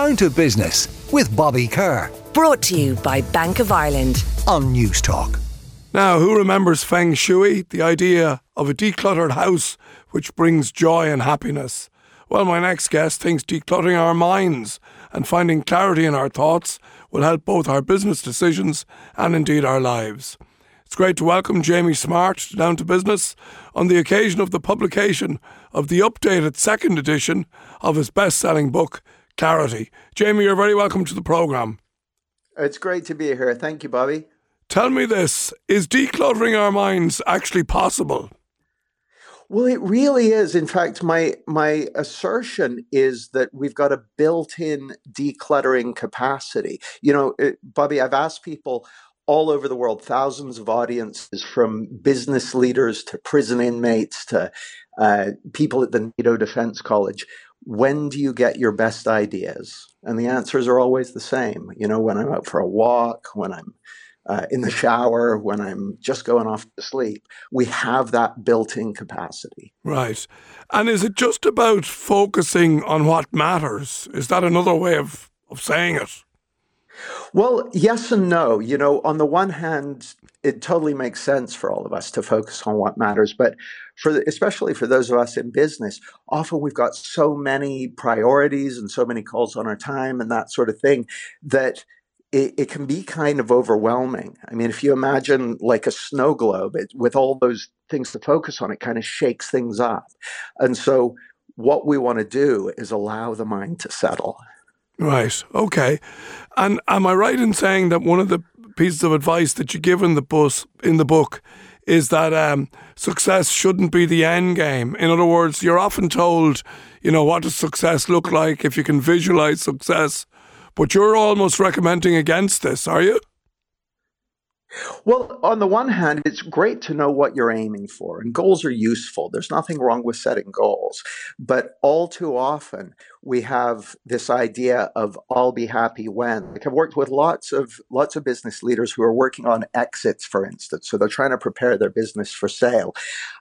Down to Business with Bobby Kerr. Brought to you by Bank of Ireland on Newstalk. Now, who remembers Feng Shui, the idea of a decluttered house which brings joy and happiness? Well, my next guest thinks decluttering our minds and finding clarity in our thoughts will help both our business decisions and indeed our lives. It's great to welcome Jamie Smart to Down to Business on the occasion of the publication of the updated second edition of his best selling book, Clarity. Jamie, you're very welcome to the programme. It's great to be here. Thank you, Bobby. Tell me this is decluttering our minds actually possible? Well, it really is. In fact, my my assertion is that we've got a built-in decluttering capacity. You know, it, Bobby, I've asked people all over the world, thousands of audiences from business leaders to prison inmates to uh, people at the NATO Defense College. When do you get your best ideas? And the answers are always the same. You know, when I'm out for a walk, when I'm uh, in the shower, when I'm just going off to sleep. We have that built in capacity. Right. And is it just about focusing on what matters? Is that another way of, of saying it? Well, yes and no. You know, on the one hand, it totally makes sense for all of us to focus on what matters, but for the, especially for those of us in business, often we've got so many priorities and so many calls on our time and that sort of thing that it, it can be kind of overwhelming. I mean, if you imagine like a snow globe it, with all those things to focus on, it kind of shakes things up. And so, what we want to do is allow the mind to settle. Right. Okay. And am I right in saying that one of the pieces of advice that you give in the bus in the book is that um, success shouldn't be the end game? In other words, you're often told, you know, what does success look like? If you can visualize success, but you're almost recommending against this, are you? Well, on the one hand, it's great to know what you're aiming for, and goals are useful. There's nothing wrong with setting goals. But all too often, we have this idea of I'll be happy when. Like I've worked with lots of lots of business leaders who are working on exits, for instance. So they're trying to prepare their business for sale.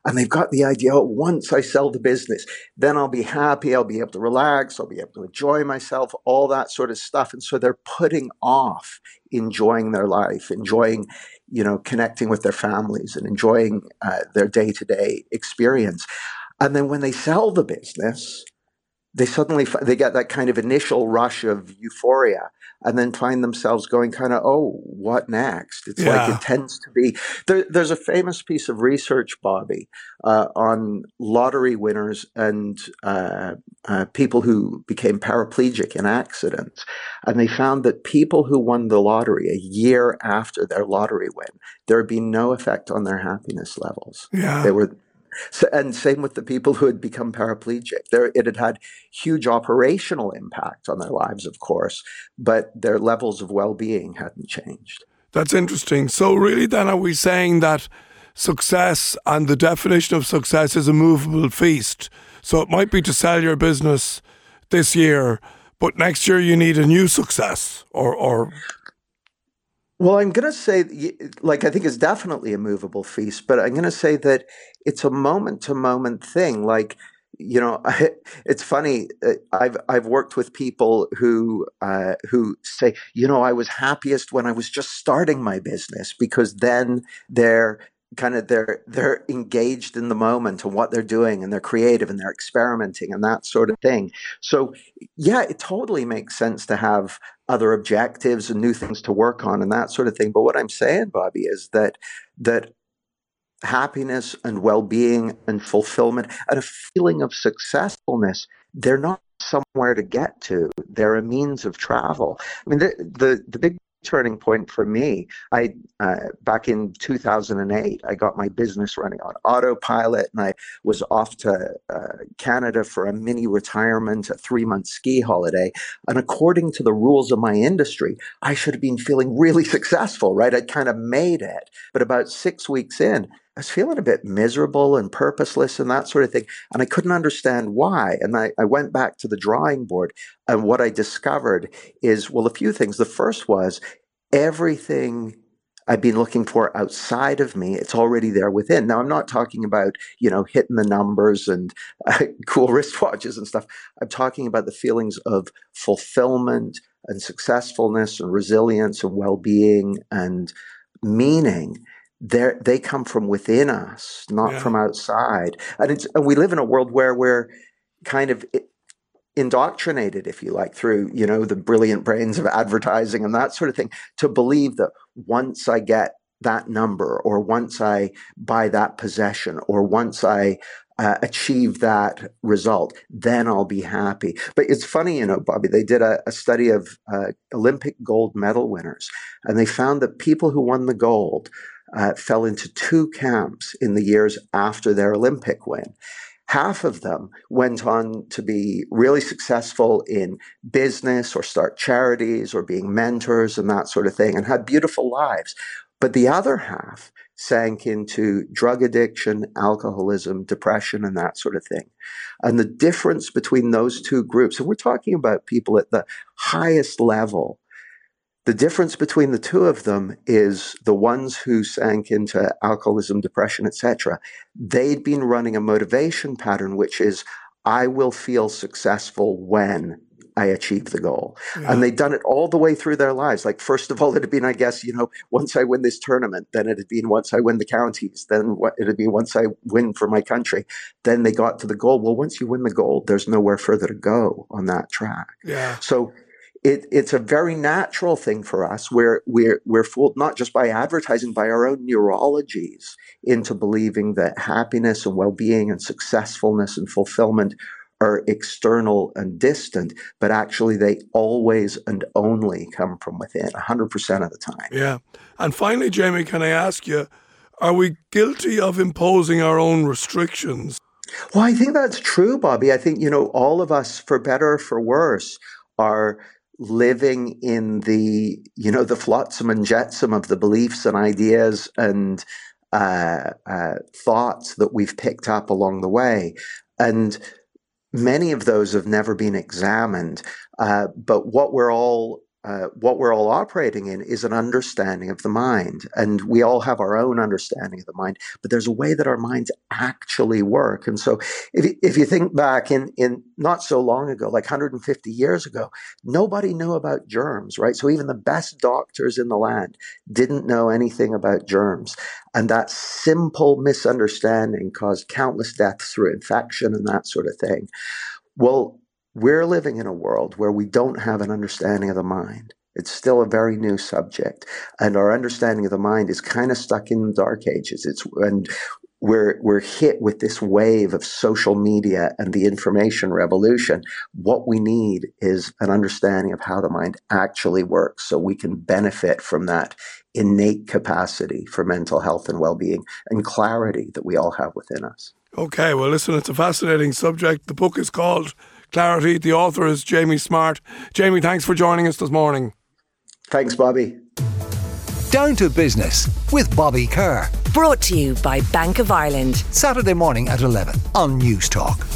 And they've got the idea, oh, once I sell the business, then I'll be happy, I'll be able to relax, I'll be able to enjoy myself, all that sort of stuff. And so they're putting off enjoying their life, enjoying, you know, connecting with their families and enjoying uh, their day to day experience. And then when they sell the business, they suddenly they get that kind of initial rush of euphoria and then find themselves going kind of oh what next it's yeah. like it tends to be there, there's a famous piece of research bobby uh, on lottery winners and uh, uh, people who became paraplegic in accidents and they found that people who won the lottery a year after their lottery win there had been no effect on their happiness levels yeah. they were and same with the people who had become paraplegic. There, it had had huge operational impact on their lives, of course, but their levels of well-being hadn't changed. That's interesting. So, really, then, are we saying that success and the definition of success is a movable feast? So, it might be to sell your business this year, but next year you need a new success, or, or well, I'm going to say, like, I think it's definitely a movable feast, but I'm going to say that it's a moment to moment thing. Like, you know, it's funny. Uh, I've I've worked with people who uh, who say, you know, I was happiest when I was just starting my business because then they're kind of they're they're engaged in the moment and what they're doing and they're creative and they're experimenting and that sort of thing so yeah it totally makes sense to have other objectives and new things to work on and that sort of thing. But what i'm saying bobby is that that happiness and well-being and fulfillment and a feeling of successfulness they're not somewhere to get to. They're a means of travel. I mean the the, the big turning point for me. I uh, back in 2008, I got my business running on autopilot, and I was off to uh, Canada for a mini retirement, a three month ski holiday. And according to the rules of my industry, I should have been feeling really successful, right? I'd kind of made it, but about six weeks in. I was feeling a bit miserable and purposeless and that sort of thing. And I couldn't understand why. And I, I went back to the drawing board. And what I discovered is, well, a few things. The first was everything I've been looking for outside of me. It's already there within. Now, I'm not talking about, you know, hitting the numbers and uh, cool wristwatches and stuff. I'm talking about the feelings of fulfillment and successfulness and resilience and well being and meaning. They're, they come from within us, not Yeah. from outside. And, it's, and we live in a world where we're kind of indoctrinated, if you like, through you know the brilliant brains of advertising and that sort of thing, to believe that once I get that number, or once I buy that possession, or once I uh, achieve that result, then I'll be happy. But it's funny, you know, Bobby. They did a, a study of uh, Olympic gold medal winners, and they found that people who won the gold uh, fell into two camps in the years after their Olympic win half of them went on to be really successful in business or start charities or being mentors and that sort of thing and had beautiful lives. But the other half sank into drug addiction, alcoholism, depression, and that sort of thing. And the difference between those two groups, and we're talking about people at the highest level the difference between the two of them is the ones who sank into alcoholism, depression, etc. They'd been running a motivation pattern, which is, I will feel successful when I achieve the goal. Yeah. And they'd done it all the way through their lives. Like, first of all, it had been, I guess, you know, once I win this tournament, then it had been once I win the counties, then it had been once I win for my country. Then they got to the goal. Well, once you win the gold, there's nowhere further to go on that track. Yeah. So it, it's a very natural thing for us where we're, we're fooled not just by advertising, by our own neurologies into believing that happiness and well-being and successfulness and fulfillment are external and distant, but actually they always and only come from within 100% of the time. Yeah. And finally, Jamie, can I ask you, are we guilty of imposing our own restrictions? Well, I think that's true, Bobby. I think, you know, all of us, for better or for worse, are living in the, you know, the flotsam and jetsam of the beliefs and ideas and uh, uh, thoughts that we've picked up along the way. And many of those have never been examined. Uh, but what we're all uh, what we're all operating in is an understanding of the mind, and we all have our own understanding of the mind. But there's a way that our minds actually work, and so if if you think back in in not so long ago, like 150 years ago, nobody knew about germs, right? So even the best doctors in the land didn't know anything about germs, and that simple misunderstanding caused countless deaths through infection and that sort of thing. Well, we're living in a world where we don't have an understanding of the mind. It's still a very new subject, and our understanding of the mind is kind of stuck in the dark ages. It's and we're we're hit with this wave of social media and the information revolution. What we need is an understanding of how the mind actually works, so we can benefit from that innate capacity for mental health and well-being and clarity that we all have within us. Okay, well, listen, it's a fascinating subject. The book is called Clarity. The author is Jamie Smart. Jamie, thanks for joining us this morning. Thanks, Bobby. Down to business with Bobby Kerr. Brought to you by Bank of Ireland. Saturday morning at 11 on News Talk.